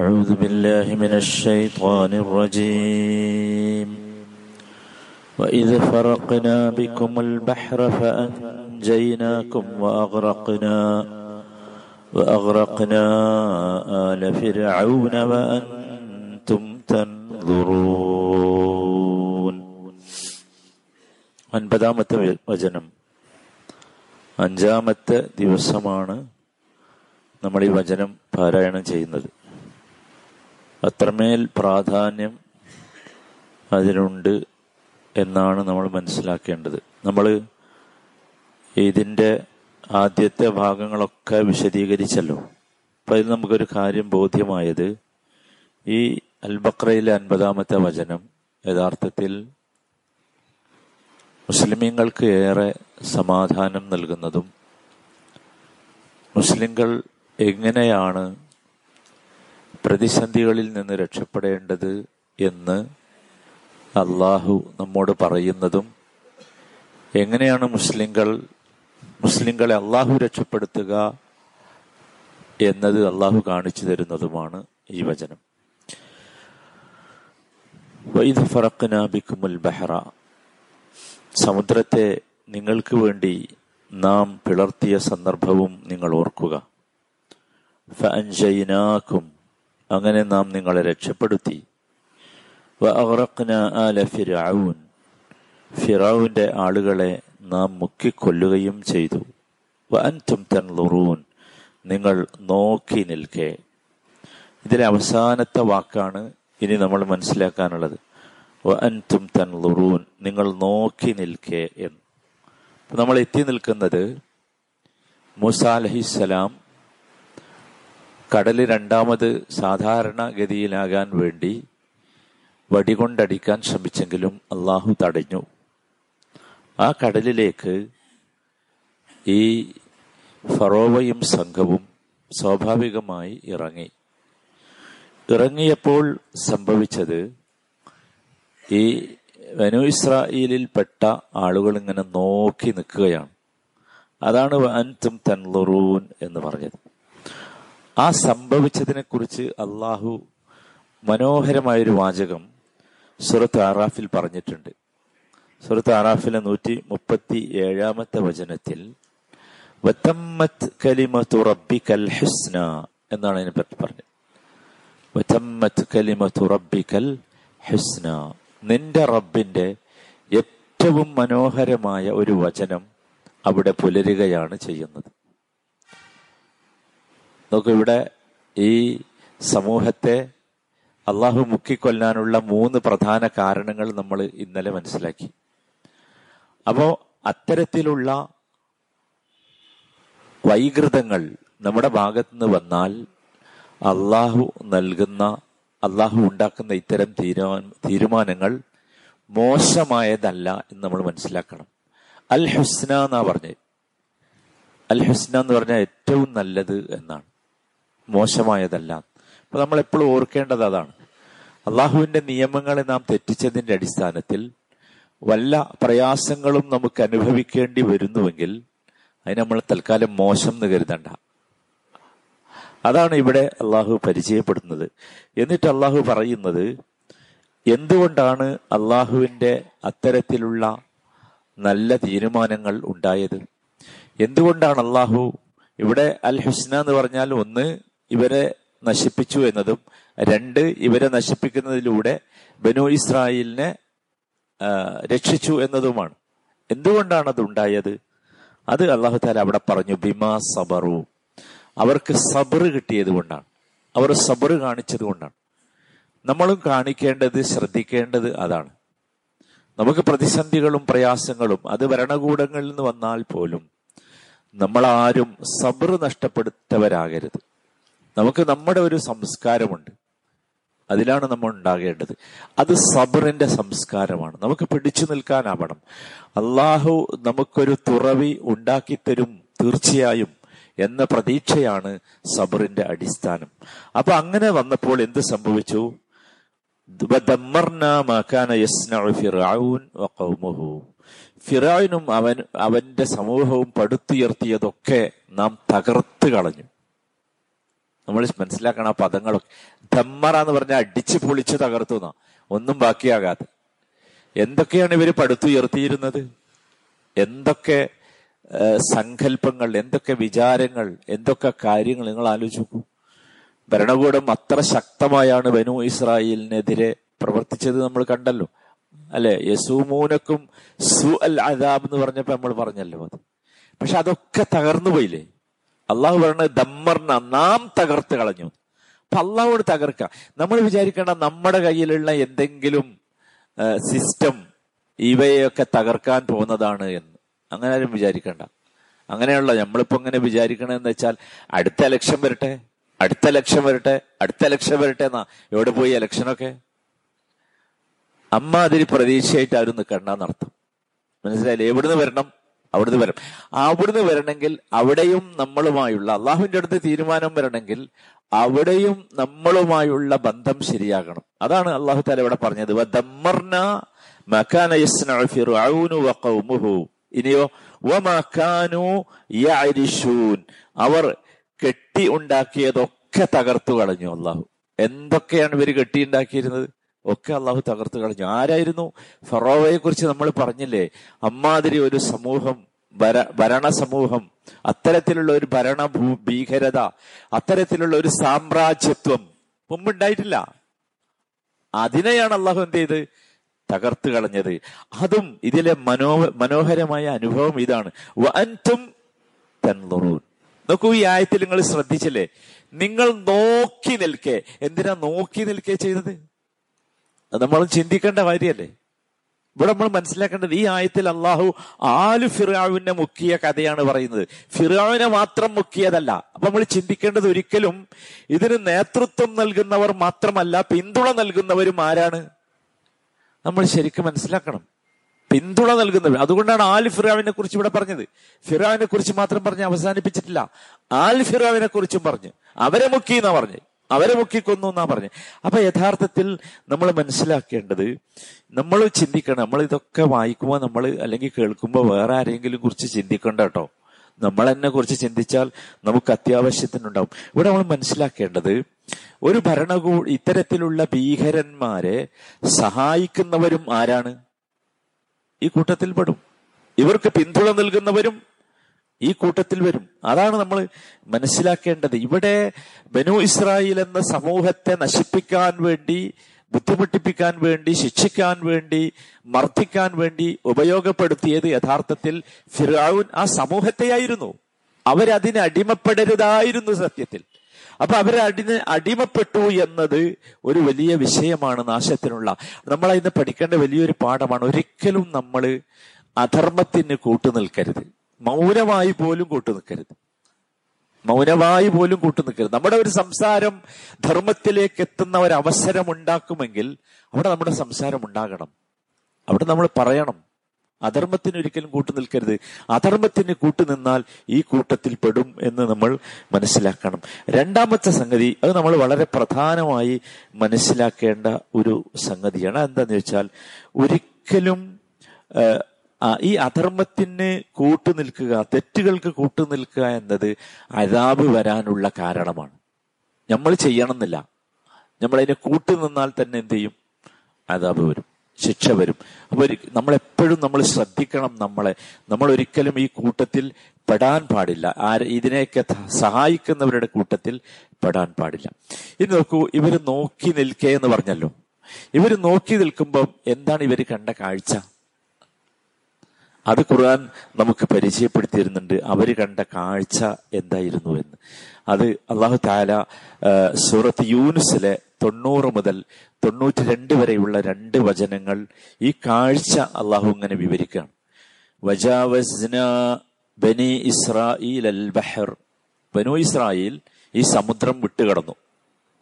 أعوذ بالله من الشيطان الرجيم وإذ فرقنا بكم البحر فأنجيناكم وأغرقنا وأغرقنا آل فرعون وأنتم تنظرون അൻപതാമത്തെ വചനം അഞ്ചാമത്തെ ദിവസമാണ് നമ്മൾ ഈ വചനം പാരായണം ചെയ്യുന്നത് അത്രമേൽ പ്രാധാന്യം അതിനുണ്ട് എന്നാണ് നമ്മൾ മനസ്സിലാക്കേണ്ടത്. നമ്മൾ ഇതിന്റെ ആദ്യത്തെ ഭാഗങ്ങളൊക്കെ വിശദീകരിച്ചല്ലോ. അപ്പം അതിൽ നമുക്കൊരു കാര്യം ബോധ്യമായത്. ഈ അൽബക്രയിലെ അൻപതാമത്തെ വചനം യഥാർത്ഥത്തിൽ മുസ്ലിമീങ്ങൾക്ക് ഏറെ സമാധാനം നൽകുന്നതും മുസ്ലിങ്ങൾ എങ്ങനെയാണ് പ്രതിസന്ധികളിൽ നിന്ന് രക്ഷപ്പെടേണ്ടത് എന്ന് അള്ളാഹു നമ്മോട് പറയുന്നതും എങ്ങനെയാണ് മുസ്ലിങ്ങൾ മുസ്ലിങ്ങളെ അള്ളാഹു രക്ഷപ്പെടുത്തുക എന്നത് അള്ളാഹു കാണിച്ചു തരുന്നതുമാണ് ഈ വചനം. വൈദ് ഫറക്കനാബിക്കുമുൽ ബഹ്റ. സമുദ്രത്തെ നിങ്ങൾക്ക് വേണ്ടി നാം പിളർത്തിയ സന്ദർഭവും നിങ്ങൾ ഓർക്കുക. ഫഅൻജൈനാക്കും അങ്ങനെ നാം നിങ്ങളെ രക്ഷപ്പെടുത്തി. ആല ഫിറൌൻ ഫിറൌന്റെ ആളുകളെ നാം മുക്കിക്കൊല്ലുകയും ചെയ്തു. നിങ്ങൾ നോക്കി നിൽക്കേ. ഇതിലെ അവസാനത്തെ വാക്കാണ് ഇനി നമ്മൾ മനസ്സിലാക്കാനുള്ളത്. നിങ്ങൾ നോക്കി നിൽക്കേ എന്ന്. നമ്മൾ എത്തി നിൽക്കുന്നത് മൂസ അലഹിസലാം കടൽ രണ്ടാമത് സാധാരണ ഗതിയിലാകാൻ വേണ്ടി വടികൊണ്ടടിക്കാൻ ശ്രമിച്ചെങ്കിലും അള്ളാഹു തടഞ്ഞു. ആ കടലിലേക്ക് ഈ ഫറോവയും സംഘവും സ്വാഭാവികമായി ഇറങ്ങി. ഇറങ്ങിയപ്പോൾ സംഭവിച്ചത് ഈ വനു ഇസ്രായേലിൽപ്പെട്ട ആളുകൾ ഇങ്ങനെ നോക്കി നിൽക്കുകയാണ്. അതാണ് അൻതും തൻലുറൂൻ എന്ന് പറഞ്ഞത്. ആ സംഭവിച്ചതിനെ കുറിച്ച് അള്ളാഹു മനോഹരമായൊരു വാചകം സുറത്ത് ആറാഫിൽ പറഞ്ഞിട്ടുണ്ട്. സുറത്ത് ആറാഫിലെ നൂറ്റി മുപ്പത്തി ഏഴാമത്തെ വചനത്തിൽ എന്നാണ് അതിനെ പറ്റി പറഞ്ഞത്. നിന്റെ റബ്ബിന്റെ ഏറ്റവും മനോഹരമായ ഒരു വചനം അവിടെ പുലരുകയാണ് ചെയ്യുന്നത്. നോക്കൂ ഇവിടെ ഈ സമൂഹത്തെ അള്ളാഹു മുക്കിക്കൊല്ലാനുള്ള മൂന്ന് പ്രധാന കാരണങ്ങൾ നമ്മൾ ഇന്നലെ മനസ്സിലാക്കി. അപ്പോ അത്തരത്തിലുള്ള വൈകൃതങ്ങൾ നമ്മുടെ ഭാഗത്തുനിന്ന് വന്നാൽ അള്ളാഹു നൽകുന്ന അള്ളാഹു ഉണ്ടാക്കുന്ന ഇത്തരം തീരുമാനങ്ങൾ മോശമായതല്ല എന്ന് നമ്മൾ മനസ്സിലാക്കണം. അൽ ഹുസ്ന എന്നാ പറഞ്ഞത് അൽ ഹുസ്ന എന്ന് പറഞ്ഞാൽ ഏറ്റവും നല്ലത് എന്നാണ്. മോശമായതല്ല. അപ്പൊ നമ്മൾ എപ്പോഴും ഓർക്കേണ്ടത് അതാണ്. അള്ളാഹുവിന്റെ നിയമങ്ങളെ നാം തെറ്റിച്ചതിന്റെ അടിസ്ഥാനത്തിൽ വല്ല പ്രയാസങ്ങളും നമുക്ക് അനുഭവിക്കേണ്ടി വരുന്നുവെങ്കിൽ അതിന് നമ്മൾ തൽക്കാലം മോശം എന്ന് കരുതണ്ട. അതാണ് ഇവിടെ അള്ളാഹു പരിചയപ്പെടുന്നത് എന്നിട്ട് അള്ളാഹു പറയുന്നത് എന്തുകൊണ്ടാണ് അള്ളാഹുവിന്റെ അത്തരത്തിലുള്ള നല്ല തീരുമാനങ്ങൾ ഉണ്ടായത്? എന്തുകൊണ്ടാണ് അള്ളാഹു ഇവിടെ അൽ ഹുസ്ന എന്ന് പറഞ്ഞാൽ ഒന്ന് ഇവരെ നശിപ്പിച്ചു എന്നതും രണ്ട് ഇവരെ നശിപ്പിക്കുന്നതിലൂടെ ബനു ഇസ്രായേലിനെ രക്ഷിച്ചു എന്നതുമാണ്. എന്തുകൊണ്ടാണ് അത് ഉണ്ടായത് അത് അള്ളാഹു താല അവിടെ പറഞ്ഞു ബിമാ സബറു. അവർക്ക് സബർ കിട്ടിയത് കൊണ്ടാണ്. അവർ സബർ കാണിച്ചത് കൊണ്ടാണ്. നമ്മളും കാണിക്കേണ്ടത് ശ്രദ്ധിക്കേണ്ടത് അതാണ്. നമുക്ക് പ്രതിസന്ധികളും പ്രയാസങ്ങളും അത് ഭരണകൂടങ്ങളിൽ നിന്ന് വന്നാൽ പോലും നമ്മളാരും സബർ നഷ്ടപ്പെടുത്തവരാകരുത്. നമുക്ക് നമ്മുടെ ഒരു സംസ്കാരമുണ്ട്. അതിലാണ് നമ്മൾ ഉണ്ടാകേണ്ടത്. അത് സബറിന്റെ സംസ്കാരമാണ്. നമുക്ക് പിടിച്ചു നിൽക്കാനാവണം. അള്ളാഹു നമുക്കൊരു തുറവി ഉണ്ടാക്കിത്തരും തീർച്ചയായും എന്ന പ്രതീക്ഷയാണ് സബറിന്റെ അടിസ്ഥാനം. അപ്പൊ അങ്ങനെ വന്നപ്പോൾ എന്ത് സംഭവിച്ചു? ഫിറാവിനും അവൻ അവന്റെ സമൂഹവും പടുത്തുയർത്തിയതൊക്കെ നാം തകർത്ത് കളഞ്ഞു. നമ്മൾ മനസ്സിലാക്കണം ആ പദങ്ങളൊക്കെ. ധമ്മറ എന്ന് പറഞ്ഞാൽ അടിച്ചു പൊളിച്ച് തകർത്തു എന്നാ. ഒന്നും ബാക്കിയാകാതെ എന്തൊക്കെയാണ് ഇവർ പടുത്തുയർത്തിയിരുന്നത്? എന്തൊക്കെ സങ്കല്പങ്ങൾ എന്തൊക്കെ വിചാരങ്ങൾ എന്തൊക്കെ കാര്യങ്ങൾ നിങ്ങൾ ആലോചിക്കൂ. ഭരണകൂടം അത്ര ശക്തമായാണ് ബനു ഇസ്രായേലിനെതിരെ പ്രവർത്തിച്ചത് നമ്മൾ കണ്ടല്ലോ. അല്ലെ? യസൂമൂനക്കും സു അൽ അദാബ് എന്ന് പറഞ്ഞപ്പോ നമ്മൾ പറഞ്ഞല്ലോ അത്. പക്ഷെ അതൊക്കെ തകർന്നു പോയില്ലേ? അള്ളാഹു പറഞ്ഞത് ദമ്മർന നാം തകർത്ത് കളഞ്ഞു. അപ്പൊ അള്ളാഹോട് തകർക്കാം. നമ്മൾ വിചാരിക്കേണ്ട നമ്മുടെ കയ്യിലുള്ള എന്തെങ്കിലും സിസ്റ്റം ഇവയൊക്കെ തകർക്കാൻ പോകുന്നതാണ് എന്ന്. അങ്ങനെ ആരും വിചാരിക്കേണ്ട. അങ്ങനെയുള്ള നമ്മളിപ്പോ ഇങ്ങനെ വിചാരിക്കണമെന്ന് വെച്ചാൽ അടുത്ത ലക്ഷം വരട്ടെ അടുത്ത ലക്ഷം വരട്ടെ അടുത്ത ലക്ഷം വരട്ടെ എന്നാ. എവിടെ പോയി ഇലക്ഷനൊക്കെ അമ്മ അതിന് പ്രതീക്ഷയായിട്ട് ആരും നിൽക്കണ്ടെന്നർത്ഥം മനസ്സിലായില്ലേ? എവിടുന്ന് വരണം? അവിടുന്ന് വരും. അവിടുന്ന് വരണമെങ്കിൽ അവിടെയും നമ്മളുമായുള്ള അള്ളാഹുവിന്റെ അടുത്ത് തീരുമാനം വരണമെങ്കിൽ അവിടെയും നമ്മളുമായുള്ള ബന്ധം ശരിയാകണം. അതാണ് അള്ളാഹു താല ഇവിടെ പറഞ്ഞത്. ഇനിയോ അവർ കെട്ടി ഉണ്ടാക്കിയതൊക്കെ തകർത്തു കളഞ്ഞു അള്ളാഹു. എന്തൊക്കെയാണ് ഇവർ കെട്ടിയുണ്ടാക്കിയിരുന്നത് ഒക്കെ അള്ളാഹു തകർത്തു കളഞ്ഞു. ആരായിരുന്നു? ഫറോവയെ കുറിച്ച് നമ്മൾ പറഞ്ഞില്ലേ? അമ്മാതിരി ഒരു സമൂഹം ഭര ഭരണ സമൂഹം അത്തരത്തിലുള്ള ഒരു ഭരണ ഭീകരത അത്തരത്തിലുള്ള ഒരു സാമ്രാജ്യത്വം മുമ്പുണ്ടായിട്ടില്ല. അതിനെയാണ് അള്ളാഹു എന്ത് ചെയ്ത്? തകർത്ത് കളഞ്ഞത്. അതും ഇതിലെ മനോ മനോഹരമായ അനുഭവം ഇതാണ്. നോക്കൂ ഈ ആയത്തിൽ നിങ്ങൾ ശ്രദ്ധിച്ചില്ലേ? നിങ്ങൾ നോക്കി നിൽക്കേ. എന്തിനാ നോക്കി നിൽക്കേ ചെയ്തത്? അത് നമ്മൾ ചിന്തിക്കേണ്ട കാര്യമല്ലേ ഇവിടെ നമ്മൾ മനസ്സിലാക്കേണ്ടത് ഈ ആയത്തിൽ അള്ളാഹു ആലു ഫിറാവിനെ മുക്കിയ കഥയാണ് പറയുന്നത്. ഫിറാവിനെ മാത്രം മുക്കിയതല്ല അപ്പൊ നമ്മൾ ചിന്തിക്കേണ്ടത് ഒരിക്കലും ഇതിന് നേതൃത്വം നൽകുന്നവർ മാത്രമല്ല പിന്തുണ നൽകുന്നവരും ആരാണ്? നമ്മൾ ശരിക്കും മനസ്സിലാക്കണം. പിന്തുണ നൽകുന്നവർ. അതുകൊണ്ടാണ് ആൽ ഫിറാവിനെ കുറിച്ച് ഇവിടെ പറഞ്ഞത്. ഫിറാവിനെ കുറിച്ച് മാത്രം പറഞ്ഞ് അവസാനിപ്പിച്ചിട്ടില്ല. ആൽ ഫിറാവിനെ കുറിച്ചും പറഞ്ഞു. അവരെ മുക്കി എന്നാ പറഞ്ഞു. അവരെ മുക്കിക്കൊന്നു എന്നാ പറഞ്ഞു. അപ്പൊ യഥാർത്ഥത്തിൽ നമ്മൾ മനസ്സിലാക്കേണ്ടത് നമ്മൾ ചിന്തിക്കണം നമ്മൾ ഇതൊക്കെ വായിക്കുമ്പോൾ നമ്മൾ അല്ലെങ്കിൽ കേൾക്കുമ്പോൾ വേറെ ആരെങ്കിലും കുറിച്ച് ചിന്തിക്കണ്ട കേട്ടോ. നമ്മൾ എന്നെ കുറിച്ച് ചിന്തിച്ചാൽ നമുക്ക് അത്യാവശ്യത്തിനുണ്ടാവും. ഇവിടെ നമ്മൾ മനസ്സിലാക്കേണ്ടത് ഒരു ഭരണകൂ ഇത്തരത്തിലുള്ള ഭീകരന്മാരെ സഹായിക്കുന്നവരും ആരാണ്? ഈ കൂട്ടത്തിൽ പെടും. ഇവർക്ക് പിന്തുണ നൽകുന്നവരും ഈ കൂട്ടത്തിൽ വരും. അതാണ് നമ്മൾ മനസ്സിലാക്കേണ്ടത്. ഇവിടെ ബനു ഇസ്രായേൽ എന്ന സമൂഹത്തെ നശിപ്പിക്കാൻ വേണ്ടി ബുദ്ധിമുട്ടിപ്പിക്കാൻ വേണ്ടി ശിക്ഷിക്കാൻ വേണ്ടി മർദ്ദിക്കാൻ വേണ്ടി ഉപയോഗപ്പെടുത്തിയത് യഥാർത്ഥത്തിൽ ഫിറാവുൻ ആ സമൂഹത്തെയായിരുന്നു. അവരതിന് അടിമപ്പെടരുതായിരുന്നു സത്യത്തിൽ. അപ്പൊ അവർ അടിന് അടിമപ്പെട്ടു എന്നത് ഒരു വലിയ വിഷയമാണ് നാശത്തിനുള്ള. നമ്മൾ അതിന് പഠിക്കേണ്ട വലിയൊരു പാഠമാണ് ഒരിക്കലും നമ്മൾ അധർമ്മത്തിന് കൂട്ടുനിൽക്കരുത് മൗനമായി പോലും കൂട്ടു നിൽക്കരുത്. മൗനമായി പോലും കൂട്ടു നിൽക്കരുത്. നമ്മുടെ ഒരു സംസാരം ധർമ്മത്തിലേക്ക് എത്തുന്ന ഒരു അവസരം ഉണ്ടാക്കുമെങ്കിൽ അവിടെ നമ്മുടെ സംസാരം ഉണ്ടാകണം. അവിടെ നമ്മൾ പറയണം. അധർമ്മത്തിന് ഒരിക്കലും കൂട്ടു നിൽക്കരുത്. അധർമ്മത്തിന് കൂട്ടു നിന്നാൽ ഈ കൂട്ടത്തിൽ പെടും എന്ന് നമ്മൾ മനസ്സിലാക്കണം. രണ്ടാമത്തെ സംഗതി അത് നമ്മൾ വളരെ പ്രധാനമായി മനസ്സിലാക്കേണ്ട ഒരു സംഗതിയാണ്. എന്താന്ന് വെച്ചാൽ ഒരിക്കലും ഈ അധർമ്മത്തിന് കൂട്ടുനിൽക്കുക തെറ്റുകൾക്ക് കൂട്ടുനിൽക്കുക എന്നത് അതാബ് വരാനുള്ള കാരണമാണ്. നമ്മൾ ചെയ്യണമെന്നില്ല. നമ്മൾ അതിനെ കൂട്ടുനിന്നാൽ തന്നെ എന്ത് ചെയ്യും? അതാബ് വരും. ശിക്ഷ വരും. നമ്മൾ നമ്മളെപ്പോഴും നമ്മൾ ശ്രദ്ധിക്കണം നമ്മളെ. നമ്മൾ ഒരിക്കലും ഈ കൂട്ടത്തിൽ പെടാൻ പാടില്ല. ആര് ഇതിനെയൊക്കെ സഹായിക്കുന്നവരുടെ കൂട്ടത്തിൽ പെടാൻ പാടില്ല. ഇനി നോക്കൂ ഇവർ നോക്കി നിൽക്കേ എന്ന് പറഞ്ഞല്ലോ. ഇവർ നോക്കി നിൽക്കുമ്പോൾ എന്താണ് ഇവർ കണ്ട കാഴ്ച? അത് ഖുർആൻ നമുക്ക് പരിചയപ്പെടുത്തിയിരുന്നുണ്ട്. അവർ കണ്ട കാഴ്ച എന്തായിരുന്നു എന്ന്. അത് അള്ളാഹു താല സൂറത്ത് യൂനുസിലെ തൊണ്ണൂറ് മുതൽ തൊണ്ണൂറ്റി രണ്ട് വരെയുള്ള രണ്ട് വചനങ്ങൾ ഈ കാഴ്ച അള്ളാഹു ഇങ്ങനെ വിവരിക്കുകയാണ്. വജാവസ്ന ബനി ഇസ്രായിൽ അൽ ബഹർ. ബനു ഇസ്രായേൽ ഈ സമുദ്രം വിട്ടുകടന്നു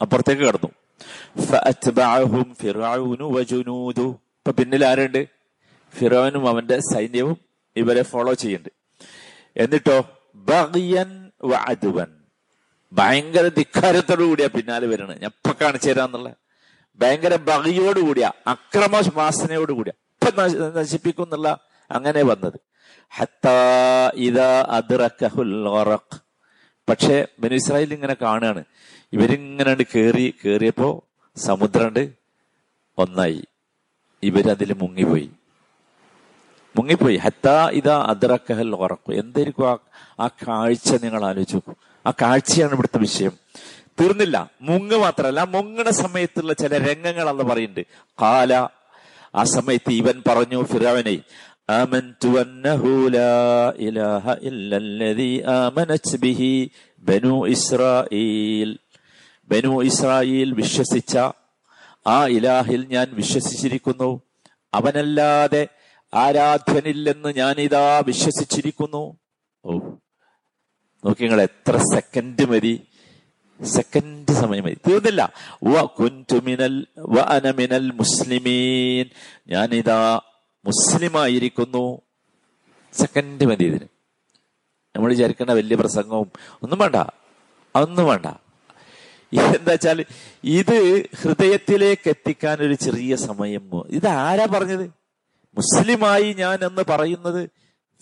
അപ്പുറത്തേക്ക് കടന്നു. ഫിർഔനു വജുനൂദു. ഇപ്പൊ പിന്നിൽ ആരുണ്ട്? ഫിറോനും അവന്റെ സൈന്യവും ഇവരെ ഫോളോ ചെയ്യുന്നുണ്ട്. എന്നിട്ടോ ബഗിയൻ വാതുവൻ ഭയങ്കര ധിക്കാരത്തോടു കൂടിയാ പിന്നാലെ വരുന്നത്. ഞാൻ ഇപ്പൊ കാണിച്ചു തരാന്നുള്ള ഭയങ്കര ബഗിയോട് കൂടിയാ അക്രമ വാസനയോട് കൂടിയാ. ഇപ്പൊ നശ- നശിപ്പിക്കും എന്നുള്ള അങ്ങനെ വന്നത്. പക്ഷെ ബനു ഇസ്രായേൽ ഇങ്ങനെ കാണുകയാണ്. ഇവരിങ്ങനെ കേറി കേറിയപ്പോ സമുദ്രണ്ട് ഒന്നായി. ഇവരതിൽ മുങ്ങിപ്പോയി. മുങ്ങിപ്പോയി. ഹത്താ ഇതാ അദ്രക്കഹൽ ഉറക്കു എന്തായിരിക്കും ആ ആ കാഴ്ച നിങ്ങൾ ആലോചിച്ചു ആ കാഴ്ചയാണ് ഇവിടുത്തെ വിഷയം. തീർന്നില്ല. മുങ്ങ് മാത്രമല്ല മുങ്ങണ സമയത്തുള്ള ചില രംഗങ്ങൾ അന്ന് പറയുന്നുണ്ട്. കാല ആ സമയത്ത് ഇവൻ പറഞ്ഞു ഫിറാവിനെ ബനു ബനു ഇസ്രായേൽ വിശ്വസിച്ച ആ ഇലാഹിൽ ഞാൻ വിശ്വസിച്ചിരിക്കുന്നു. അവനല്ലാതെ ആരാധ്യനില്ലെന്ന് ഞാനിതാ വിശ്വസിച്ചിരിക്കുന്നു. ഓ നോക്കി നിങ്ങൾ എത്ര സെക്കൻഡ് മതി. സെക്കൻഡ് സമയം മതി. തീർന്നില്ല. മിനൽ മിനൽ മുസ്ലിമീൻ. ഞാനിതാ മുസ്ലിമായിരിക്കുന്നു. സെക്കൻഡ് മതി ഇതിന്. നമ്മൾ വിചാരിക്കേണ്ട വലിയ പ്രസംഗവും ഒന്നും വേണ്ട. അതൊന്നും വേണ്ട. എന്താ വെച്ചാൽ ഇത് ഹൃദയത്തിലേക്ക് എത്തിക്കാൻ ഒരു ചെറിയ സമയം ഇത് ആരാ പറഞ്ഞത്? മുസ്ലിമായി ഞാൻ എന്ന് പറയുന്നത്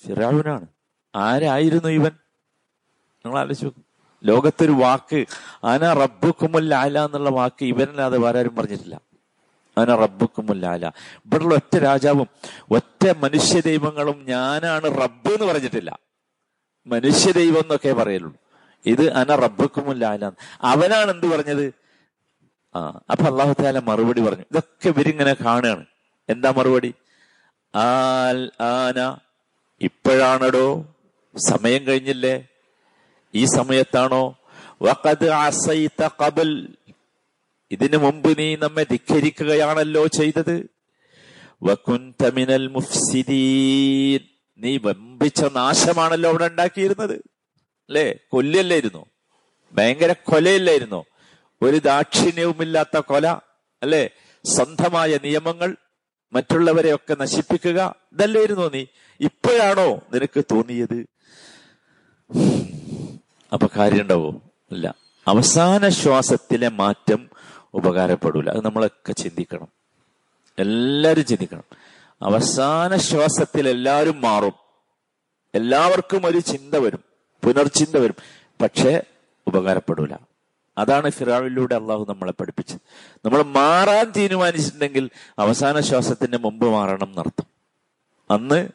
ഫിറാവുനാണ് ആരായിരുന്നു ഇവൻ? നിങ്ങൾ ആലോചിച്ചു ലോകത്തൊരു വാക്ക് അന റബ്ബുക്കുമുല്ല ആല എന്നുള്ള വാക്ക് ഇവനല്ലാതെ വേറെ ആരും പറഞ്ഞിട്ടില്ല. അന റബ്ബുക്കുമുല്ല ആല ഇവിടെയുള്ള ഒറ്റ രാജാവും ഒറ്റ മനുഷ്യ ദൈവങ്ങളും ഞാനാണ് റബ്ബ് എന്ന് പറഞ്ഞിട്ടില്ല. മനുഷ്യ ദൈവം എന്നൊക്കെ പറയലുള്ളൂ. ഇത് അന റബ്ബക്കുമുല്ല ആല അവനാണ് എന്ത് പറഞ്ഞത്? ആ അപ്പൊ അള്ളാഹു താല മറുപടി പറഞ്ഞു. ഇതൊക്കെ ഇവരിങ്ങനെ കാണുകയാണ്. എന്താ മറുപടി? ആന. ഇപ്പോഴാണടോ. സമയം കഴിഞ്ഞില്ലേ? ഈ സമയത്താണോ? വഖദ് അസൈത ഖബൽ. ഇതിനു മുമ്പ് നീ നമ്മെ ധിക്കരിക്കുകയാണല്ലോ ചെയ്തത്. വകുൻത മിനൽ മുഫ്സിദീൻ. നീ വമ്പിച്ച നാശമാണല്ലോ അവിടെ ഉണ്ടാക്കിയിരുന്നത്. അല്ലേ? കൊല്ലല്ലായിരുന്നു. ഭയങ്കര കൊലയില്ലായിരുന്നു. ഒരു ദാക്ഷിണ്യവുമില്ലാത്ത കൊല. അല്ലേ? സ്വന്തമായ നിയമങ്ങൾ. മറ്റുള്ളവരെ ഒക്കെ നശിപ്പിക്കുക ഇതല്ലായിരുന്നു നീ? ഇപ്പോഴാണോ നിനക്ക് തോന്നിയത്? അപ്പൊ കാര്യമുണ്ടാവോ അല്ല അവസാന ശ്വാസത്തിലെ മാറ്റം ഉപകാരപ്പെടൂല. അത് നമ്മളൊക്കെ ചിന്തിക്കണം. എല്ലാരും ചിന്തിക്കണം. അവസാന ശ്വാസത്തിൽ എല്ലാവരും മാറും. എല്ലാവർക്കും ഒരു ചിന്ത വരും. പുനർചിന്ത വരും. പക്ഷേ ഉപകാരപ്പെടൂല. അതാണ് ഫിറാവിലൂടെ അള്ളാഹു നമ്മളെ പഠിപ്പിച്ചത്. നമ്മൾ മാറാൻ തീരുമാനിച്ചിട്ടുണ്ടെങ്കിൽ അവസാന ശ്വാസത്തിന്റെ മുമ്പ് മാറണം എന്നർത്ഥം. അന്ന്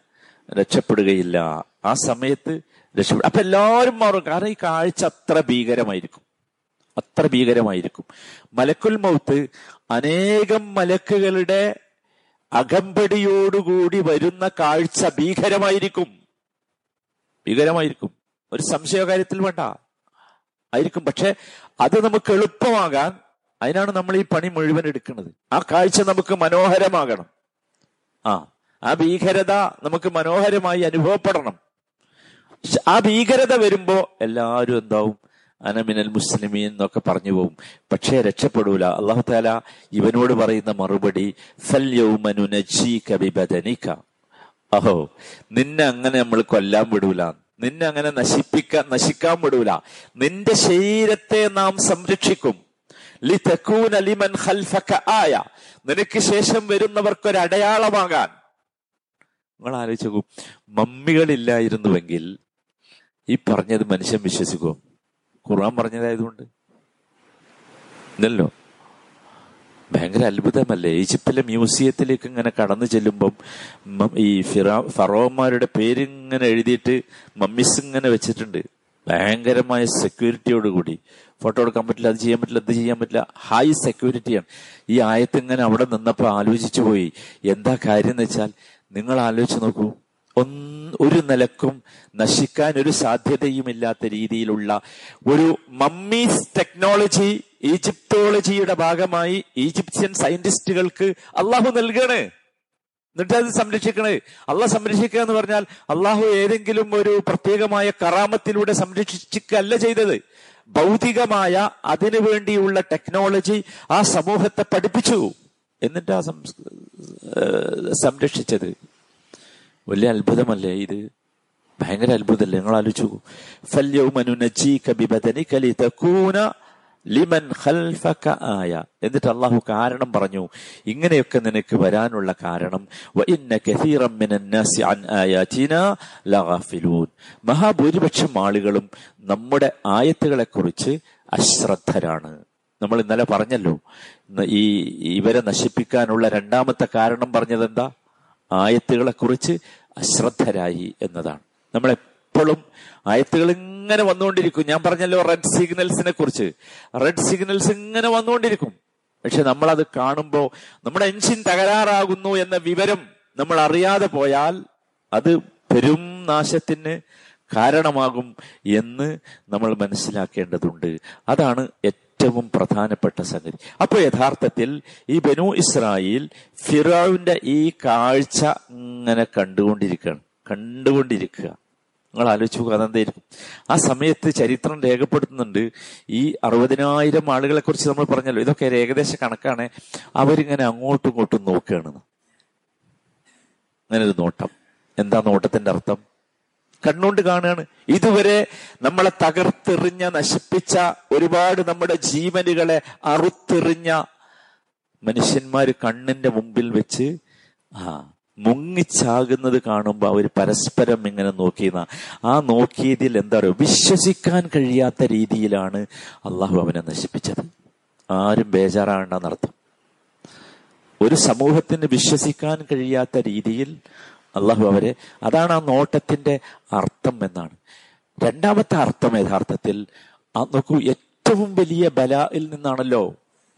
രക്ഷപ്പെടുകയില്ല. ആ സമയത്ത് രക്ഷപ്പെടും അപ്പൊ എല്ലാവരും മാറും. കാരണം ഈ കാഴ്ച അത്ര ഭീകരമായിരിക്കും. അത്ര ഭീകരമായിരിക്കും. മലക്കുൽ മൗത്ത് അനേകം മലക്കുകളുടെ അകമ്പടിയോടുകൂടി വരുന്ന കാഴ്ച ഭീകരമായിരിക്കും. ഭീകരമായിരിക്കും. ഒരു സംശയ കാര്യത്തിൽ വേണ്ട. ആയിരിക്കും. പക്ഷെ അത് നമുക്ക് എളുപ്പമാകാൻ അതിനാണ് നമ്മൾ ഈ പണി മുഴുവൻ എടുക്കുന്നത്. ആ കാഴ്ച നമുക്ക് മനോഹരമാകണം. ആ ആ ഭീകരത നമുക്ക് മനോഹരമായി അനുഭവപ്പെടണം. ആ ഭീകരത വരുമ്പോ എല്ലാവരും എന്താവും? അനമിനൽ മുസ്ലിമീൻ എന്നൊക്കെ പറഞ്ഞു പോകും പക്ഷേ രക്ഷപ്പെടൂല. അള്ളാഹു താല ഇവനോട് പറയുന്ന മറുപടി അഹോ നിന്നെ അങ്ങനെ നമ്മൾ കൊല്ലാൻ വിടൂല നിന്നെ അങ്ങനെ നശിപ്പിക്കാൻ നശിക്കാൻ വിടൂല നിന്റെ ശരീരത്തെ നാം സംരക്ഷിക്കും. ലിതകൂന ലിമൻ ഖൽഫക ആയ. നിനക്ക് ശേഷം വരുന്നവർക്ക് ഒരു അടയാളമാകാൻ. നിങ്ങൾ ആലോചിച്ച് മമ്മികൾ മമ്മികളില്ലായിരുന്നുവെങ്കിൽ ഈ പറഞ്ഞത് മനുഷ്യൻ വിശ്വസിക്കും. ഖുർആൻ പറഞ്ഞതായതുകൊണ്ട്. ഇല്ലല്ലോ. ഭയങ്കര അത്ഭുതമല്ലേ. ഈജിപ്തിലെ മ്യൂസിയത്തിലേക്ക് ഇങ്ങനെ കടന്നു ചെല്ലുമ്പം ഈ ഫിറോ ഫറോമാരുടെ പേരിങ്ങനെ എഴുതിയിട്ട് മമ്മിസ് ഇങ്ങനെ വെച്ചിട്ടുണ്ട്. ഭയങ്കരമായ സെക്യൂരിറ്റിയോട് കൂടി. ഫോട്ടോ എടുക്കാൻ പറ്റില്ല അത് ചെയ്യാൻ പറ്റില്ല അത് ചെയ്യാൻ പറ്റില്ല. ഹൈ സെക്യൂരിറ്റിയാണ് ഈ ആയത്ത് ഇങ്ങനെ അവിടെ നിന്നപ്പോൾ ആലോചിച്ചു പോയി. എന്താ കാര്യം എന്ന് വെച്ചാൽ നിങ്ങൾ ആലോചിച്ച് നോക്കൂ. ഒരു നിലക്കും നശിക്കാൻ ഒരു സാധ്യതയുമില്ലാത്ത രീതിയിലുള്ള ഒരു മമ്മീസ് ടെക്നോളജി ഈജിപ്തോളജിയുടെ ഭാഗമായി ഈജിപ്ഷ്യൻ സയന്റിസ്റ്റുകൾക്ക് അള്ളാഹു നൽകണേ. എന്നിട്ട് അത് സംരക്ഷിക്കണേ. അള്ളാഹ് സംരക്ഷിക്കുക എന്ന് പറഞ്ഞാൽ അള്ളാഹു ഏതെങ്കിലും ഒരു പ്രത്യേകമായ കറാമത്തിലൂടെ സംരക്ഷിക്കല്ല ചെയ്തത്. ഭൗതികമായ അതിനു വേണ്ടിയുള്ള ടെക്നോളജി ആ സമൂഹത്തെ പഠിപ്പിച്ചു. എന്നിട്ട് ആ സംരക്ഷിച്ചത്. വലിയ അത്ഭുതമല്ലേ ഇത്? ഭയങ്കര അത്ഭുതമല്ലേ? നിങ്ങൾ ആലോചിച്ചു ലിമൻ ഖൽഫക ആയ. എന്നിട്ട് അള്ളാഹു കാരണം പറഞ്ഞു ഇങ്ങനെയൊക്കെ നിനക്ക് വരാനുള്ള കാരണം മഹാഭൂരിപക്ഷം ആളുകളും നമ്മുടെ ആയത്തുകളെ കുറിച്ച് അശ്രദ്ധരാണ്. നമ്മൾ ഇന്നലെ പറഞ്ഞല്ലോ ഈ ഇവരെ നശിപ്പിക്കാനുള്ള രണ്ടാമത്തെ കാരണം പറഞ്ഞത് എന്താ? ആയത്തുകളെ കുറിച്ച് അശ്രദ്ധരായി എന്നതാണ്. നമ്മൾ എപ്പോഴും ആയത്തുകൾ ഇങ്ങനെ വന്നുകൊണ്ടിരിക്കും. ഞാൻ പറഞ്ഞല്ലോ റെഡ് സിഗ്നൽസിനെ കുറിച്ച്. റെഡ് സിഗ്നൽസ് ഇങ്ങനെ വന്നുകൊണ്ടിരിക്കും. പക്ഷെ നമ്മൾ അത് കാണുമ്പോൾ നമ്മുടെ എൻജിൻ തകരാറാകുന്നു എന്ന വിവരം നമ്മൾ അറിയാതെ പോയാൽ അത് പെരും നാശത്തിന് കാരണമാകും എന്ന് നമ്മൾ മനസ്സിലാക്കേണ്ടതുണ്ട്. അതാണ് ഏറ്റവും പ്രധാനപ്പെട്ട സംഗതി. അപ്പോൾ യഥാർത്ഥത്തിൽ ഈ ബനു ഇസ്രായേൽ ഫിറാവിന്റെ ഈ കാഴ്ച ഇങ്ങനെ കണ്ടുകൊണ്ടിരിക്കുകയാണ്. കണ്ടുകൊണ്ടിരിക്കുക. നിങ്ങൾ ആലോചിച്ച് നോക്കുക ആ സമയത്ത് ചരിത്രം രേഖപ്പെടുത്തുന്നുണ്ട്. ഈ അറുപതിനായിരം ആളുകളെ കുറിച്ച് നമ്മൾ പറഞ്ഞല്ലോ. ഇതൊക്കെ ഏകദേശ കണക്കാണ്. അവരിങ്ങനെ അങ്ങോട്ടും ഇങ്ങോട്ടും നോക്കുകയാണ്. അങ്ങനെ ഒരു നോട്ടം. എന്താ നോട്ടത്തിന്റെ അർത്ഥം? കണ്ണുകൊണ്ട് കാണുകയാണ്. ഇതുവരെ നമ്മളെ തകർത്തെറിഞ്ഞ നശിപ്പിച്ച ഒരുപാട് നമ്മുടെ ജീവനുകളെ അറുത്തെറിഞ്ഞ മനുഷ്യന്മാര് കണ്ണിന്റെ മുമ്പിൽ വെച്ച് ആ മുങ്ങിച്ചാകുന്നത് കാണുമ്പോൾ അവർ പരസ്പരം ഇങ്ങനെ നോക്കിയെന്ന ആ നോക്കിയതിൽ എന്താ പറയുക വിശ്വസിക്കാൻ കഴിയാത്ത രീതിയിലാണ് അള്ളാഹു അവനെ നശിപ്പിച്ചത്. ആരും ബേജാറാകണ്ടെന്നർത്ഥം ഒരു സമൂഹത്തിന് വിശ്വസിക്കാൻ കഴിയാത്ത രീതിയിൽ അള്ളാഹു അവരെ അതാണ് ആ നോട്ടത്തിന്റെ അർത്ഥം എന്നാണ്. രണ്ടാമത്തെ അർത്ഥം യഥാർത്ഥത്തിൽ നോക്കൂ ഏറ്റവും വലിയ ബലായിൽ നിന്നാണല്ലോ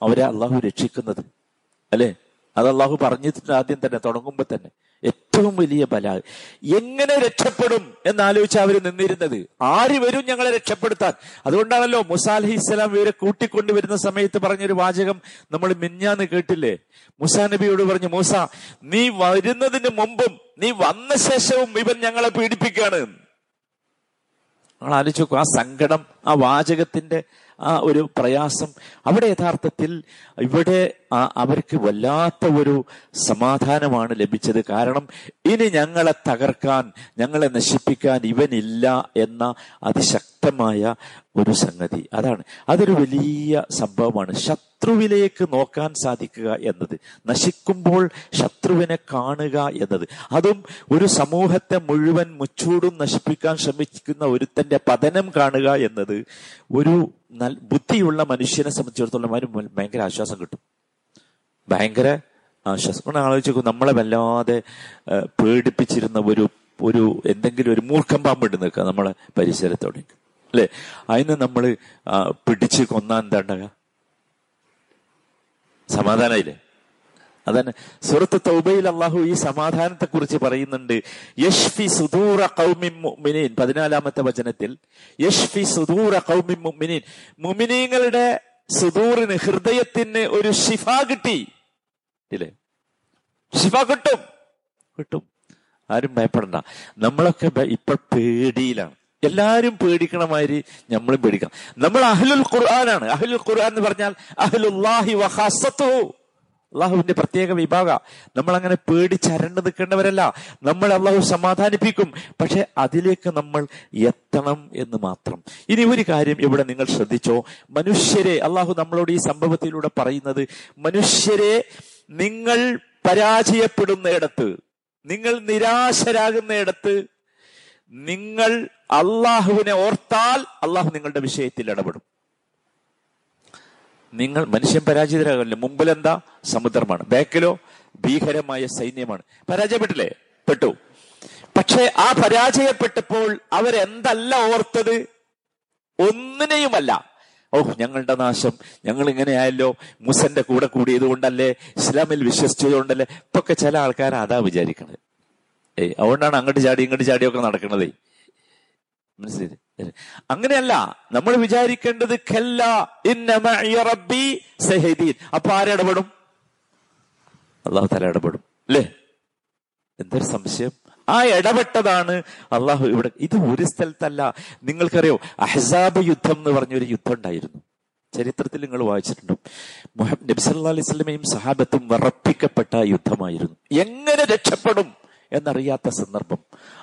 അവരെ അള്ളാഹു രക്ഷിക്കുന്നത്. അല്ലെ? അത് അള്ളാഹു പറഞ്ഞിട്ടുണ്ട് ആദ്യം തന്നെ തുടങ്ങുമ്പോ തന്നെ. ഏറ്റവും വലിയ ബല എങ്ങനെ രക്ഷപ്പെടും എന്നാലോചിച്ച് അവർ നിന്നിരുന്നത്? ആര് വരും ഞങ്ങളെ രക്ഷപ്പെടുത്താൻ? അതുകൊണ്ടാണല്ലോ മുസാലഹി ഇസ്ലാം ഇവരെ കൂട്ടിക്കൊണ്ടുവരുന്ന സമയത്ത് പറഞ്ഞൊരു വാചകം നമ്മൾ മിഞ്ഞാന്ന് കേട്ടില്ലേ? മുസാ നബിയോട് പറഞ്ഞു മൂസ നീ വരുന്നതിന് മുമ്പും നീ വന്ന ശേഷവും ഇവൻ ഞങ്ങളെ പീഡിപ്പിക്കുകയാണ് നമ്മൾ ആലോചിച്ചു ആ സങ്കടം ആ വാചകത്തിന്റെ ആ ഒരു പ്രയാസം അവിടെ യഥാർത്ഥത്തിൽ ഇവിടെ അവർക്ക് വല്ലാത്ത ഒരു സമാധാനമാണ് ലഭിച്ചത്. കാരണം ഇനി ഞങ്ങളെ തകർക്കാൻ ഞങ്ങളെ നശിപ്പിക്കാൻ ഇവനില്ല എന്ന അതിശക്തമായ ഒരു സംഗതി. അതാണ്. അതൊരു വലിയ സംഭവമാണ്. ശത്രുവിലേക്ക് നോക്കാൻ സാധിക്കുക എന്നത്. നശിക്കുമ്പോൾ ശത്രുവിനെ കാണുക എന്നത്. അതും ഒരു സമൂഹത്തെ മുഴുവൻ മുച്ചൂടും നശിപ്പിക്കാൻ ശ്രമിക്കുന്ന ഒരുത്തന്റെ പതനം കാണുക എന്നത് ഒരു ബുദ്ധിയുള്ള മനുഷ്യനെ സംബന്ധിച്ചിടത്തോളം അവന് ഭയങ്കര ആശ്വാസം കിട്ടും. ഭയങ്കര ആശ്വാസം. ഒന്ന് ആലോചിച്ചു നമ്മളെ വല്ലാതെ പേടിപ്പിച്ചിരുന്ന ഒരു ഒരു എന്തെങ്കിലും ഒരു മൂർഖം പാമ്പിട്ട് നിൽക്കുക നമ്മളെ പരിസരത്തോടെ അല്ലെ? അതിന് നമ്മൾ പിടിച്ച് കൊന്നാൻ തണ്ട സമാധാനമില്ലേ അതന്നെ. സുഹൃത്ത് തൗബയിൽ അള്ളാഹു ഈ സമാധാനത്തെ കുറിച്ച് പറയുന്നുണ്ട്. യഷ്ഫി സുദൂറ കൗമിൻ മുഅ്മിനീൻ. പതിനാലാമത്തെ വചനത്തിൽ യഷ്ഫി സുദൂറ കൗമിൻ മുഅ്മിനീൻ. മുഅ്മിനീങ്ങളുടെ സുദൂറിന് ഹൃദയത്തിന് ഒരു ഷിഫ കിട്ടി. ഇല്ലേ? ഷിഫ കിട്ടും. കിട്ടും. ആരും ഭയപ്പെടണ്ട. നമ്മളൊക്കെ ഇപ്പൊ പേടിയിലാണ്. എല്ലാരും പേടിക്കണമാതിരി നമ്മളും പേടിക്കണം. നമ്മൾ അഹ്ലുൽ ഖുർആനാണ്. അഹ്ലുൽ ഖുർആൻ എന്ന് പറഞ്ഞാൽ അഹ്ലുല്ലാഹി വഹാസത്തു അള്ളാഹുവിന്റെ പ്രത്യേക വിഭാഗ. നമ്മൾ അങ്ങനെ പേടിച്ചരണ്ട് നിൽക്കേണ്ടവരല്ല. നമ്മൾ അള്ളാഹു സമാധാനിപ്പിക്കും. പക്ഷെ അതിലേക്ക് നമ്മൾ എത്തണം എന്ന് മാത്രം. ഇനി ഒരു കാര്യം ഇവിടെ നിങ്ങൾ ശ്രദ്ധിച്ചോ. മനുഷ്യരെ അള്ളാഹു നമ്മളോട് ഈ സംഭവത്തിലൂടെ പറയുന്നത് മനുഷ്യരെ നിങ്ങൾ പരാജയപ്പെടുന്നയിടത്ത് നിങ്ങൾ നിരാശരാകുന്നയിടത്ത് നിങ്ങൾ അള്ളാഹുവിനെ ഓർത്താൽ അള്ളാഹു നിങ്ങളുടെ വിഷയത്തിൽ ഇടപെടും. നിങ്ങൾ മനുഷ്യൻ പരാജിതരാകല്ലേ? മുമ്പിൽ എന്താ സമുദ്രമാണ്. ബാക്കിലോ ഭീകരമായ സൈന്യമാണ്. പരാജയപ്പെട്ടില്ലേ? പെട്ടു. പക്ഷേ ആ പരാജയപ്പെട്ടപ്പോൾ അവരെന്തല്ല ഓർത്തത്? ഒന്നിനെയുമല്ല. ഓ ഞങ്ങളുടെ നാശം. ഞങ്ങൾ ഇങ്ങനെയായല്ലോ മുസന്റെ കൂടെ കൂടിയത് കൊണ്ടല്ലേ ഇസ്ലാമിൽ വിശ്വസിച്ചത് കൊണ്ടല്ലേ ഇപ്പൊക്കെ ചില ആൾക്കാർ അതാ വിചാരിക്കണത്. ഏയ് അതുകൊണ്ടാണ് അങ്ങോട്ട് ചാടി ഇങ്ങോട്ട് ചാടിയൊക്കെ നടക്കുന്നത് മനസ്സിലായി? അങ്ങനെയല്ല നമ്മൾ വിചാരിക്കേണ്ടത് അപ്പൊ ആരിടപെടും അള്ളാഹു തല ഇടപെടും. അല്ലേ? എന്തൊരു സംശയം? ആ ഇടപെട്ടതാണ് അള്ളാഹു ഇവിടെ ഇത് ഒരു സ്ഥലത്തല്ല. നിങ്ങൾക്കറിയോ അഹസാബ് യുദ്ധം എന്ന് പറഞ്ഞൊരു യുദ്ധം ഉണ്ടായിരുന്നു. ചരിത്രത്തിൽ നിങ്ങൾ വായിച്ചിട്ടുണ്ടോ? മുഹമ്മദ് നബി അലൈഹി സ്വലമയും സഹാബത്തും വറപ്പിക്കപ്പെട്ട യുദ്ധമായിരുന്നു. എങ്ങനെ രക്ഷപ്പെടും? എന്നറിയാത്ത സന്ദർഭം.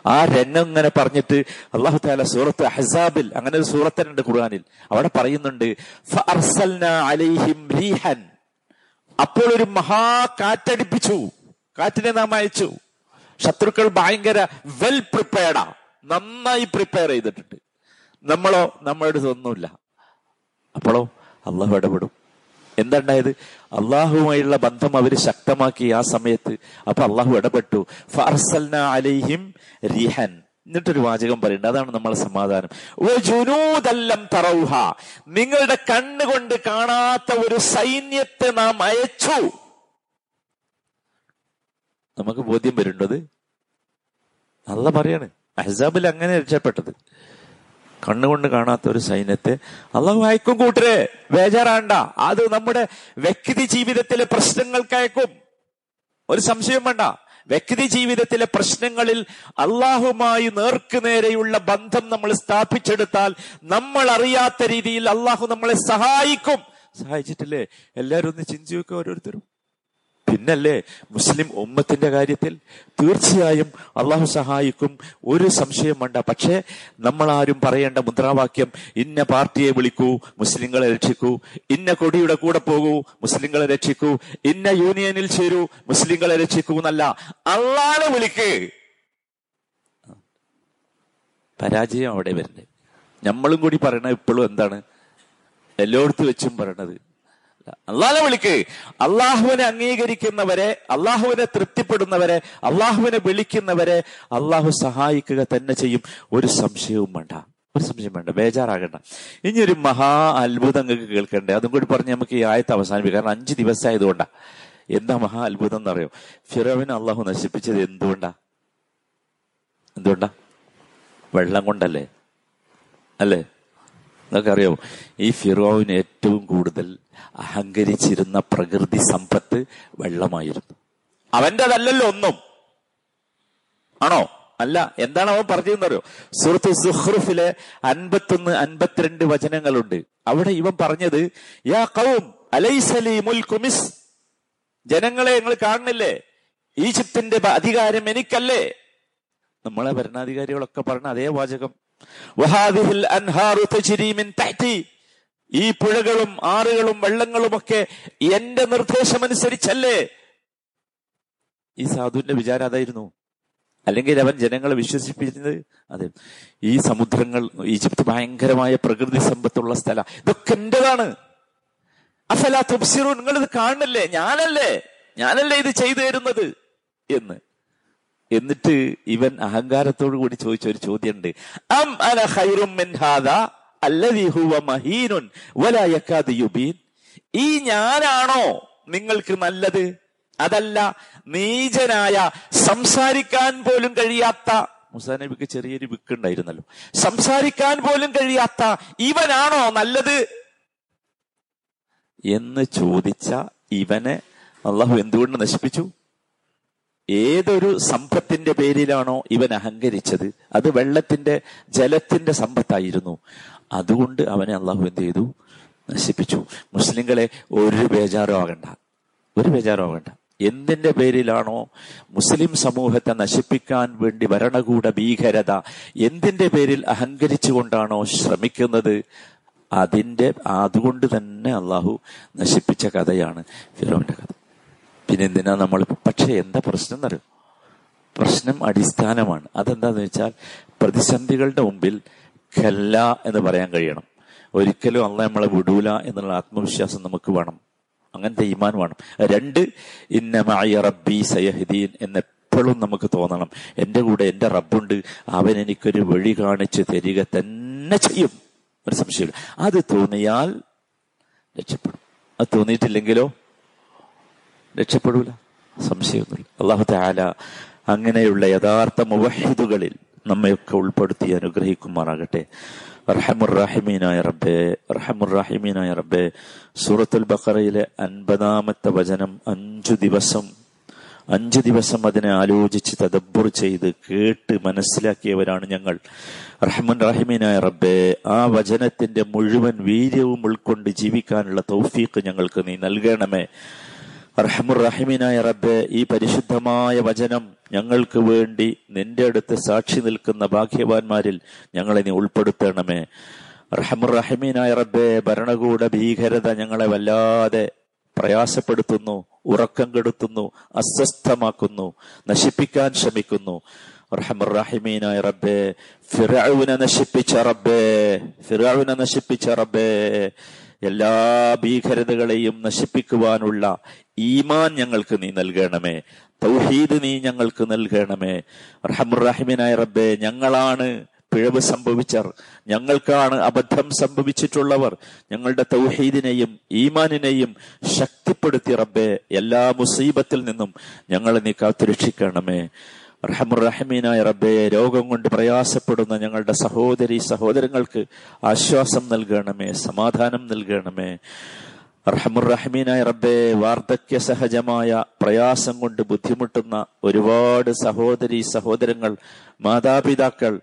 ആ രംഗം ഇങ്ങനെ പറഞ്ഞിട്ട് അള്ളാഹു താല സൂറത്ത് അഹസാബിൽ അങ്ങനെ ഒരു സൂറത്തനുണ്ട് ഖുർആനിൽ. അവിടെ പറയുന്നുണ്ട് അപ്പോൾ ഒരു മഹാ കാറ്റടിപ്പിച്ചു. കാറ്റിനെ നാം അയച്ചു. ശത്രുക്കൾ ഭയങ്കര വെൽ പ്രിപ്പയർഡാ നന്നായി പ്രിപ്പയർ ചെയ്തിട്ടുണ്ട്. നമ്മളോ നമ്മളുടെ ഒന്നുമില്ല. അപ്പോഴോ അള്ളാഹു ഇടപെടും. എന്തുണ്ടായത് അള്ളാഹുമായുള്ള ബന്ധം അവർ ശക്തമാക്കി ആ സമയത്ത്. അപ്പൊ അള്ളാഹു ഇടപെട്ടു. ഫർസൽന അലൈഹിം റിഹൻ. എന്നിട്ടൊരു വാചകം പറയുന്നുണ്ട്. അതാണ് നമ്മളെ സമാധാനം. ജുനൂദല്ലം തറൗഹ. നിങ്ങളുടെ കണ്ണുകൊണ്ട് കാണാത്ത ഒരു സൈന്യത്തെ നാം അയച്ചു. നമുക്ക് ബോധ്യം വരുന്നത് അല്ല പറയാണ്. അഹ്സാബിൽ അങ്ങനെ രക്ഷപ്പെട്ടത്. കണ്ണുകൊണ്ട് കാണാത്ത ഒരു സൈന്യത്തെ അള്ളാഹു അയക്കും കൂട്ടരെ ബേജാറാണ്ട. അത് നമ്മുടെ വ്യക്തി ജീവിതത്തിലെ പ്രശ്നങ്ങൾക്ക് അയക്കും. ഒരു സംശയം വേണ്ട. വ്യക്തി ജീവിതത്തിലെ പ്രശ്നങ്ങളിൽ അള്ളാഹുമായി നേർക്കുനേരെയുള്ള ബന്ധം നമ്മൾ സ്ഥാപിച്ചെടുത്താൽ നമ്മൾ അറിയാത്ത രീതിയിൽ അള്ളാഹു നമ്മളെ സഹായിക്കും. സഹായിച്ചിട്ടില്ലേ? എല്ലാവരും ഒന്ന് ചിന്തിച്ചു വെക്കുക ഓരോരുത്തരും. പിന്നല്ലേ മുസ്ലിം ഉമ്മത്തിന്റെ കാര്യത്തിൽ തീർച്ചയായും അള്ളാഹു സഹായിക്കും. ഒരു സംശയം വേണ്ട. പക്ഷേ നമ്മൾ ആരും പറയേണ്ട മുദ്രാവാക്യം ഇന്ന പാർട്ടിയെ വിളിക്കൂ മുസ്ലിങ്ങളെ രക്ഷിക്കൂ. ഇന്ന കൊടിയുടെ കൂടെ പോകൂ മുസ്ലിങ്ങളെ രക്ഷിക്കൂ. ഇന്ന യൂണിയനിൽ ചേരൂ മുസ്ലിങ്ങളെ രക്ഷിക്കൂ എന്നല്ല. അള്ളാനെ വിളിക്ക്. പരാജയം അവിടെ വരുന്നത്. നമ്മളും കൂടി പറയണ ഇപ്പോഴും എന്താണ്? എല്ലായിടത്തും വെച്ചും പറയണത്. അള്ളാഹെ വിളിക്ക്. അള്ളാഹുവിനെ അംഗീകരിക്കുന്നവരെ അള്ളാഹുവിനെ തൃപ്തിപ്പെടുന്നവരെ അള്ളാഹുവിനെ വിളിക്കുന്നവരെ അള്ളാഹു സഹായിക്കുക തന്നെ ചെയ്യും. ഒരു സംശയവും വേണ്ട. ഒരു സംശയം വേണ്ട. ബേജാറാകണ്ട. ഇനി ഒരു മഹാ അത്ഭുതം നിങ്ങൾക്ക് കേൾക്കണ്ടേ. അതും കൂടി പറഞ്ഞ് നമുക്ക് ഈ ആയത്ത് അവസാനിപ്പിക്കും. കാരണം അഞ്ച് ദിവസമായതുകൊണ്ടാ എന്താ മഹാ അത്ഭുതം എന്നറിയോ? ഫിറോവിനെ അള്ളാഹു നശിപ്പിച്ചത് എന്തുകൊണ്ടാ? എന്തുകൊണ്ടാ? വെള്ളം കൊണ്ടല്ലേ? അല്ലേ? നിങ്ങൾക്കറിയാമോ ഈ ഫിറോവിന് ഏറ്റവും കൂടുതൽ അഹങ്കരിച്ചിരുന്ന പ്രകൃതി സമ്പത്ത് വെള്ളമായിരുന്നു. അവന്റെതല്ലല്ലോ ഒന്നും. ആണോ? അല്ല എന്താണ് അവൻ പറഞ്ഞതെന്നറിയോ? സുഹൃത്ത് സുഹ്റുഫിലെ അൻപത്തൊന്ന് അൻപത്തിരണ്ട് വചനങ്ങളുണ്ട്. അവിടെ ഇവൻ പറഞ്ഞത് യാ കൗം അലൈസലി കുമിസ് ജനങ്ങളെ നിങ്ങൾ കാണുന്നില്ലേ? ഈജിപ്തിന്റെ അധികാരം എനിക്കല്ലേ? നമ്മളെ ഭരണാധികാരികളൊക്കെ പറഞ്ഞ അതേ വാചകം. ഈ പുഴകളും ആറുകളും വെള്ളങ്ങളുമൊക്കെ എന്റെ നിർദ്ദേശമനുസരിച്ചല്ലേ? ഈ സാധുവിന്റെ വിചാരം അതായിരുന്നു. അല്ലെങ്കിൽ അവൻ ജനങ്ങളെ വിശ്വസിപ്പിക്കുന്നത് അതെ. ഈ സമുദ്രങ്ങൾ ഈജിപ്ത് ഭയങ്കരമായ പ്രകൃതി സമ്പത്തുള്ള സ്ഥല. ഇതൊക്കെ എന്റേതാണ് അഫല തുബ്സിറു നിങ്ങൾ ഇത് കാണുന്നില്ലേ? ഞാനല്ലേ? ഞാനല്ലേ ഇത് ചെയ്തു തരുന്നത്? എന്ന്. എന്നിട്ട് ഇവൻ അഹങ്കാരത്തോടു കൂടി ചോദിച്ച ഒരു ചോദ്യമുണ്ട്. അം അന ഹുവ മഹീനുൻ യുബീൻ. ഈ ഞാനാണോ നിങ്ങൾക്ക് നല്ലത്? അതല്ല നീചനായ സംസാരിക്കാൻ പോലും കഴിയാത്ത മുസാ നബിക്ക് ചെറിയൊരു വിക്കുണ്ടായിരുന്നല്ലോ സംസാരിക്കാൻ പോലും കഴിയാത്ത ഇവനാണോ നല്ലത്? എന്ന് ചോദിച്ച ഇവനെ അള്ളാഹു എന്തുകൊണ്ട് നശിപ്പിച്ചു? ഏതൊരു സമ്പത്തിന്റെ പേരിലാണോ ഇവൻ അഹങ്കരിച്ചത്? അത് വെള്ളത്തിന്റെ ജലത്തിന്റെ സമ്പത്തായിരുന്നു. അതുകൊണ്ട് അവനെ അള്ളാഹു എന്ത് ചെയ്തു? നശിപ്പിച്ചു. മുസ്ലിങ്ങളെ ഒരു ബേജാറോ ആകണ്ട. ഒരു ബേജാറോ ആകണ്ട. എന്തിന്റെ പേരിലാണോ മുസ്ലിം സമൂഹത്തെ നശിപ്പിക്കാൻ വേണ്ടി ഭരണകൂട ഭീകരത എന്തിന്റെ പേരിൽ അഹങ്കരിച്ചുകൊണ്ടാണോ ശ്രമിക്കുന്നത്? അതിന്റെ അതുകൊണ്ട് തന്നെ അള്ളാഹു നശിപ്പിച്ച കഥയാണ് ഫിറോന്റെ കഥ. പിന്നെ എന്തിനാ നമ്മൾ പക്ഷെ എന്താ പ്രശ്നം എന്നറിയോ? പ്രശ്നം അടിസ്ഥാനമാണ്. അതെന്താന്ന് വെച്ചാൽ പ്രതിസന്ധികളുടെ മുമ്പിൽ കല്ല എന്ന് പറയാൻ കഴിയണം. ഒരിക്കലും അള്ള നമ്മളെ വിടൂല എന്നുള്ള ആത്മവിശ്വാസം നമുക്ക് വേണം. അങ്ങനത്തെ ഈമാൻ വേണം. രണ്ട് ഇന്നമായ റബ്ബി സയഹദീൻ എന്ന എപ്പോഴും നമുക്ക് തോന്നണം. എന്റെ കൂടെ എന്റെ റബ്ബുണ്ട്. അവൻ എനിക്കൊരു വഴി കാണിച്ച് തരിക തന്നെ ചെയ്യും. ഒരു സംശയമില്ല. അത് തോന്നിയാൽ രക്ഷപ്പെടും. അത് തോന്നിയിട്ടില്ലെങ്കിലോ? രക്ഷപ്പെടൂല. സംശയമൊന്നുമില്ല. അള്ളാഹു താല അങ്ങനെയുള്ള യഥാർത്ഥ മുവഹിദുകളിൽ നമ്മയൊക്കെ ഉൾപ്പെടുത്തി അനുഗ്രഹിക്കുമാറാകട്ടെ. റഹമുറാഹിമീനായ റബ്ബെ റഹമുറാഹിമീനായ റബ്ബെ. സൂറത്തുൽ ബക്കറയിലെ അൻപതാമത്തെ വചനം അഞ്ചു ദിവസം അഞ്ചു ദിവസം അതിനെ ആലോചിച്ച് തദബ്ബുർ ചെയ്ത് കേട്ട് മനസ്സിലാക്കിയവരാണ് ഞങ്ങൾ. റഹ്മുൻ റഹിമീനായ റബ്ബെ ആ വചനത്തിന്റെ മുഴുവൻ വീര്യവും ഉൾക്കൊണ്ട് ജീവിക്കാനുള്ള തൗഫീഖ് ഞങ്ങൾക്ക് നീ നൽകണമേ. അർഹമുറഹിമിനായ റബ്ബെ ഈ പരിശുദ്ധമായ വചനം ഞങ്ങൾക്ക് വേണ്ടി നിന്റെ അടുത്ത് സാക്ഷി നിൽക്കുന്ന ഭാഗ്യവാന്മാരിൽ ഞങ്ങളെ നീ ഉൾപ്പെടുത്തണമേ. റഹമുറഹിമീനായ റബ്ബെ ഭരണകൂട ഭീകരത ഞങ്ങളെ വല്ലാതെ പ്രയാസപ്പെടുത്തുന്നു ഉറക്കം കെടുത്തുന്നു അസ്വസ്ഥമാക്കുന്നു നശിപ്പിക്കാൻ ശ്രമിക്കുന്നു. റഹമുറഹിമീനായ റബ്ബെ ഫിറാവിനെ നശിപ്പിച്ച റബ്ബേ ഫിറാവിനെ നശിപ്പിച്ച റബ്ബേ എല്ലാ ഭീകരതകളെയും നശിപ്പിക്കുവാനുള്ള ഈമാൻ ഞങ്ങൾക്ക് നീ നൽകണമേ. തൗഹീദ് നീ ഞങ്ങൾക്ക് നൽകണമേ. റഹമുറഹിമിനായ റബ്ബെ ഞങ്ങളാണ് പിഴവ് സംഭവിച്ചർ. ഞങ്ങൾക്കാണ് അബദ്ധം സംഭവിച്ചിട്ടുള്ളവർ. ഞങ്ങളുടെ തൗഹീദിനെയും ഈമാനിനെയും ശക്തിപ്പെടുത്തി റബ്ബെ എല്ലാ മുസീബത്തിൽ നിന്നും ഞങ്ങളെ നീ കാത്തുരക്ഷിക്കണമേ. റഹമുറഹമീനായ റബ്ബെ രോഗം കൊണ്ട് പ്രയാസപ്പെടുന്ന ഞങ്ങളുടെ സഹോദരി സഹോദരങ്ങൾക്ക് ആശ്വാസം നൽകണമേ സമാധാനം നൽകണമേ. റഹമുറഹമീനായ റബ്ബെ വാർദ്ധക്യ സഹജമായ പ്രയാസം കൊണ്ട് ബുദ്ധിമുട്ടുന്ന ഒരുപാട് സഹോദരി സഹോദരങ്ങൾ മാതാപിതാക്കൾ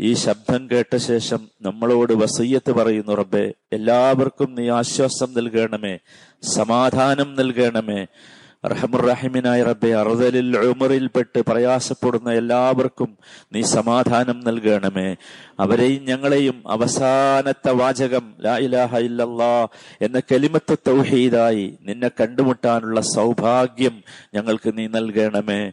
ഈ ശബ്ദം കേട്ട ശേഷം നമ്മളോട് വസയ്യത്ത് പറയുന്നു റബ്ബെ എല്ലാവർക്കും നീ ആശ്വാസം നൽകണമേ സമാധാനം നൽകണമേ റഹമുറഹിമിനായ റബ്ബെ അറുതലിൽ ഉമറിൽപ്പെട്ട് പ്രയാസപ്പെടുന്ന എല്ലാവർക്കും നീ സമാധാനം നൽകണമേ. അവരെയും ഞങ്ങളെയും അവസാനത്തെ വാചകം ലാ ഇലാഹ എന്ന കലിമത്ത് തൗഹീദായി നിന്നെ കണ്ടുമുട്ടാനുള്ള സൗഭാഗ്യം ഞങ്ങൾക്ക് നീ നൽകണമേ.